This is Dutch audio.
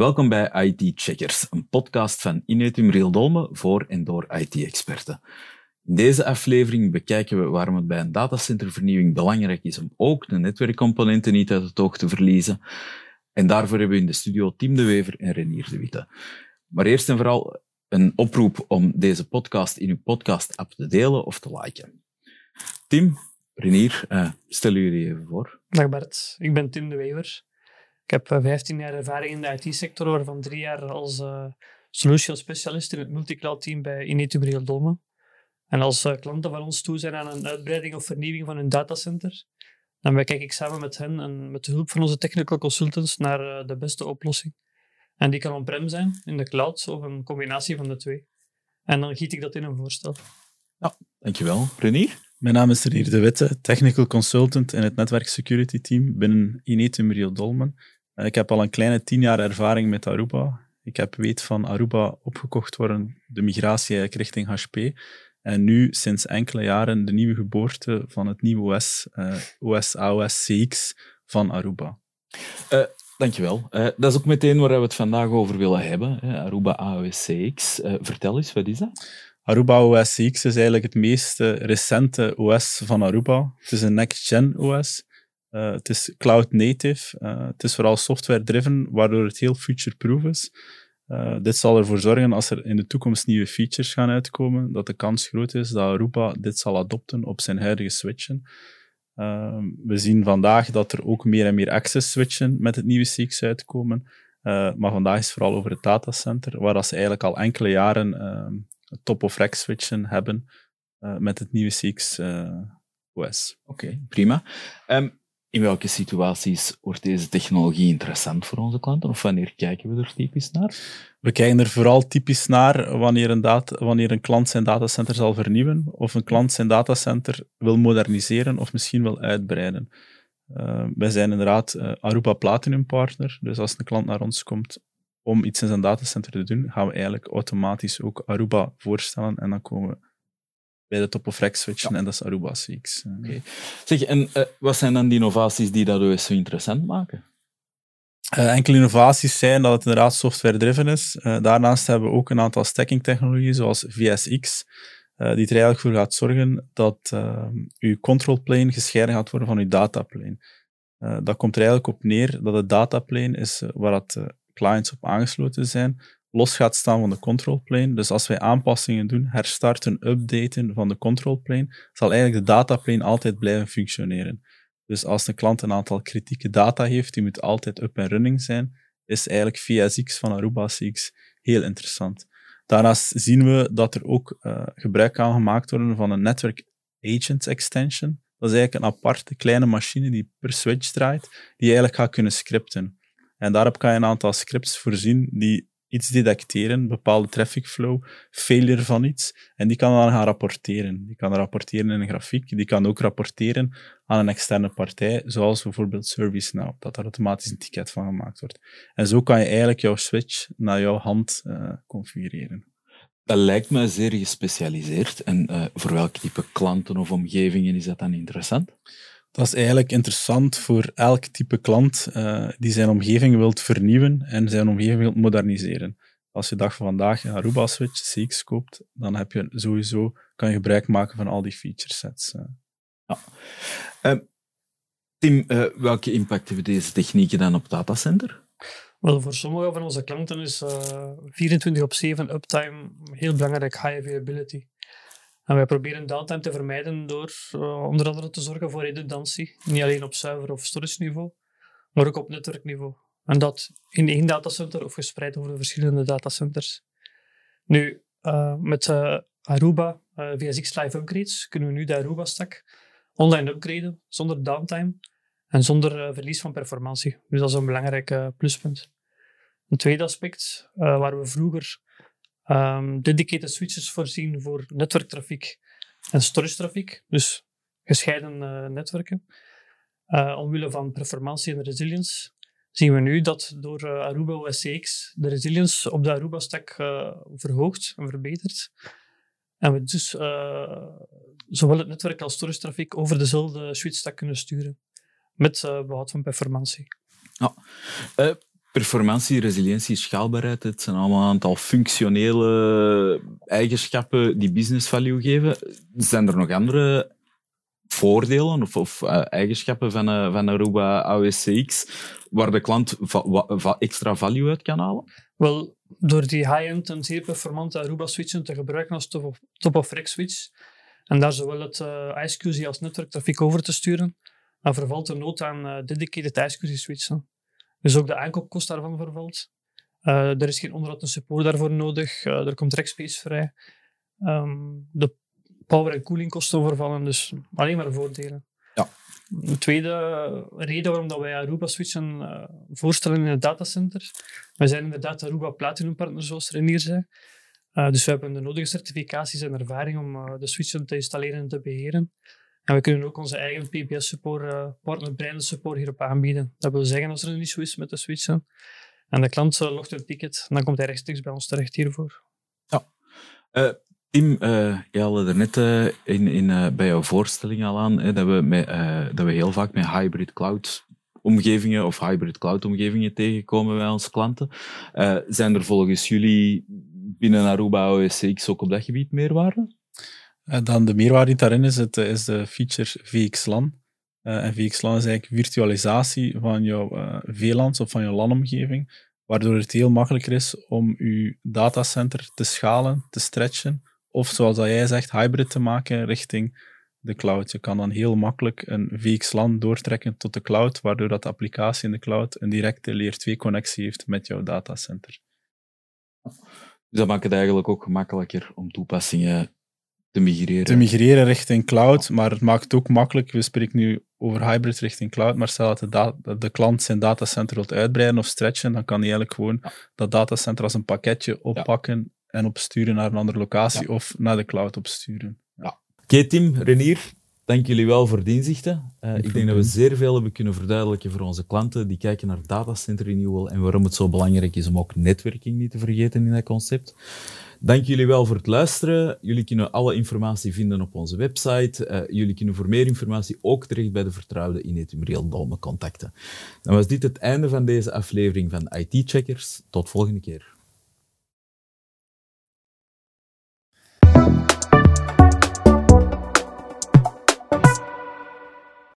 Welkom bij IT Checkers, een podcast van Inetum Dolme voor en door IT-experten. In deze aflevering bekijken we waarom het bij een datacentervernieuwing belangrijk is om ook de netwerkcomponenten niet uit het oog te verliezen. En daarvoor hebben we in de studio Tim de Wever en Renier de Witte. Maar eerst en vooral een oproep om deze podcast in uw podcast-app te delen of te liken. Tim, Renier, uh, stel jullie even voor. Dag Bert, ik ben Tim de Wever. Ik heb 15 jaar ervaring in de IT-sector, waarvan drie jaar als uh, solution specialist in het multicloud team bij Inetum Real Dome. En als uh, klanten van ons toe zijn aan een uitbreiding of vernieuwing van hun datacenter, dan kijk ik samen met hen en met de hulp van onze technical consultants naar uh, de beste oplossing. En die kan on-prem zijn, in de cloud, of een combinatie van de twee. En dan giet ik dat in een voorstel. Ja, dankjewel. Renier? Mijn naam is Renier de Witte, technical consultant in het netwerk security team binnen Inetum Rio Dolmen. Eh, ik heb al een kleine tien jaar ervaring met Aruba. Ik heb weet van Aruba opgekocht worden, de migratie eigenlijk richting HP. En nu sinds enkele jaren de nieuwe geboorte van het nieuwe OS, uh, OS AOS CX van Aruba. Uh, dankjewel. Uh, dat is ook meteen waar we het vandaag over willen hebben. Hè? Aruba AOS CX. vertel eens, wat is dat? Aruba OS CX is eigenlijk het meest recente OS van Aruba. Het is een next-gen OS. Uh, het is cloud native. Uh, het is vooral software driven, waardoor het heel future-proof is. Uh, dit zal ervoor zorgen, als er in de toekomst nieuwe features gaan uitkomen, dat de kans groot is dat Aruba dit zal adopten op zijn huidige switchen. we zien vandaag dat er ook meer en meer access switchen met het nieuwe CX uitkomen. maar vandaag is het vooral over het datacenter, waar ze eigenlijk al enkele jaren top-of-rack switchen hebben met het nieuwe CX OS. Oké, prima. Um, in welke situaties wordt deze technologie interessant voor onze klanten? Of wanneer kijken we er typisch naar? We kijken er vooral typisch naar wanneer een, wanneer een klant zijn datacenter zal vernieuwen, of een klant zijn datacenter wil moderniseren of misschien wil uitbreiden. Uh, wij zijn inderdaad uh, Aruba Platinum partner, dus als een klant naar ons komt om iets in zijn datacenter te doen, gaan we eigenlijk automatisch ook Aruba voorstellen en dan komen we bij de top-of-rack switchen en dat is Aruba CX. Okay. Zeg, en uh, wat zijn dan die innovaties die dat OS zo interessant maken? Uh, enkele innovaties zijn dat het inderdaad software-driven is. Uh, daarnaast hebben we ook een aantal stacking-technologieën, zoals VSX, die er eigenlijk voor gaat zorgen dat uw control plane gescheiden gaat worden van uw data plane. dat komt er eigenlijk op neer dat het data plane is waar dat, clients op aangesloten zijn, los gaat staan van de control plane. Dus als wij aanpassingen doen, herstarten, updaten van de control plane, zal eigenlijk de data plane altijd blijven functioneren. Dus als een klant een aantal kritieke data heeft, die moet altijd up en running zijn, is eigenlijk VSX van Aruba CX heel interessant. Daarnaast zien we dat er ook uh, gebruik kan gemaakt worden van een Network Agent Extension. Dat is eigenlijk een aparte kleine machine die per switch draait, die eigenlijk gaat kunnen scripten. En daarop kan je een aantal scripts voorzien die iets detecteren, bepaalde traffic flow, failure van iets, en die kan dan gaan rapporteren. Die kan rapporteren in een grafiek, die kan ook rapporteren aan een externe partij, zoals bijvoorbeeld ServiceNow, dat er automatisch een ticket van gemaakt wordt. En zo kan je eigenlijk jouw switch naar jouw hand uh, configureren. Dat lijkt me zeer gespecialiseerd. En uh, voor welk type klanten of omgevingen is dat dan interessant? Dat is eigenlijk interessant voor elk type klant uh, die zijn omgeving wilt vernieuwen en zijn omgeving wilt moderniseren. Als je dag van vandaag een Aruba Switch CX koopt, dan heb je sowieso, kan je gebruik maken van al die feature sets. Uh. Ja. Uh, Tim, welke impact hebben deze technieken dan op datacenter? Wel, voor sommige van onze klanten is 24 op 7 uptime heel belangrijk, high availability. Wij proberen downtime te vermijden door uh, onder andere te zorgen voor redundantie. Niet alleen op server- of storage niveau, maar ook op netwerkniveau. En dat in één datacenter of gespreid over de verschillende datacenters. Nu, uh, met uh, Aruba VSX Live Upgrades kunnen we nu de Aruba-stack online upgraden zonder downtime en zonder verlies van performantie. Dus dat is een belangrijk pluspunt. Een tweede aspect, waar we vroeger um, dedicated switches voorzien voor netwerktrafiek en storage trafiek, dus gescheiden uh, netwerken. Uh, omwille van performantie en resilience zien we nu dat door uh, Aruba OS CX de resilience op de Aruba-stack verhoogt en verbetert. En we dus zowel het netwerk als storage trafiek over dezelfde switch stack kunnen sturen, met behoud van performantie. Performantie, resilientie, schaalbaarheid, het zijn allemaal een aantal functionele eigenschappen die business value geven. Zijn er nog andere voordelen of, of uh, eigenschappen van, uh, van Aruba AWCX waar de klant extra value uit kan halen? Wel, door die high-end en zeer performante Aruba-switchen te gebruiken als top-of-rack switch en daar zowel het uh, iSCSI als netwerktrafiek over te sturen, dan vervalt er nood aan dedicated iSCSI switchen. Dus ook de aankoopkost daarvan vervalt. Uh, er is geen onderhoud en support daarvoor nodig. Uh, er komt rackspace vrij. Um, de power- en koelingkosten vervallen, dus alleen maar voordelen. Ja. De tweede reden waarom dat wij Aruba switchen uh, voorstellen in het datacenter. Wij zijn inderdaad Aruba Platinum partner, zoals Renier zei. Uh, dus we hebben de nodige certificaties en ervaring om uh, de switchen te installeren en te beheren. En we kunnen ook onze eigen PBS-support, uh, partner branded support hierop aanbieden. Dat wil zeggen, als er een issue is met de switchen en de klant logt een ticket, dan komt hij rechtstreeks bij ons terecht hiervoor. Ja. Tim, uh, je haalde er net in, in, bij jouw voorstelling al aan hè, dat, we met, dat we heel vaak met hybrid cloud omgevingen of hybrid cloud omgevingen tegenkomen bij onze klanten. zijn er volgens jullie binnen Aruba OSCX ook op dat gebied meerwaarde? Dan de meerwaarde die daarin is, het, is de feature VXLAN. en VXLAN is eigenlijk virtualisatie van jouw VLANs of van jouw LAN-omgeving, waardoor het heel makkelijker is om je datacenter te schalen, te stretchen, of zoals dat jij zegt, hybrid te maken richting de cloud. Je kan dan heel makkelijk een VXLAN doortrekken tot de cloud, waardoor dat applicatie in de cloud een directe layer 2 connectie heeft met jouw datacenter. Dus dat maakt het eigenlijk ook gemakkelijker om toepassingen te migreren. Te migreren richting cloud, maar het maakt het ook makkelijk. We spreken nu over hybrid richting cloud, maar stel dat de, de klant zijn datacenter wilt uitbreiden of stretchen, dan kan hij eigenlijk gewoon ja. dat datacenter als een pakketje oppakken en opsturen naar een andere locatie Ja. of naar de cloud opsturen. Oké, Tim, Renier, dank jullie wel voor de inzichten. Uh, ik denk dat we zeer veel hebben kunnen verduidelijken voor onze klanten die kijken naar datacenter renewal en waarom het zo belangrijk is om ook netwerking niet te vergeten in dat concept. Dank jullie wel voor het luisteren. Jullie kunnen alle informatie vinden op onze website. Uh, jullie kunnen voor meer informatie ook terecht bij de vertrouwde Inetum Real Dolme contacten. Dan was dit het einde van deze aflevering van IT Checkers. Tot volgende keer.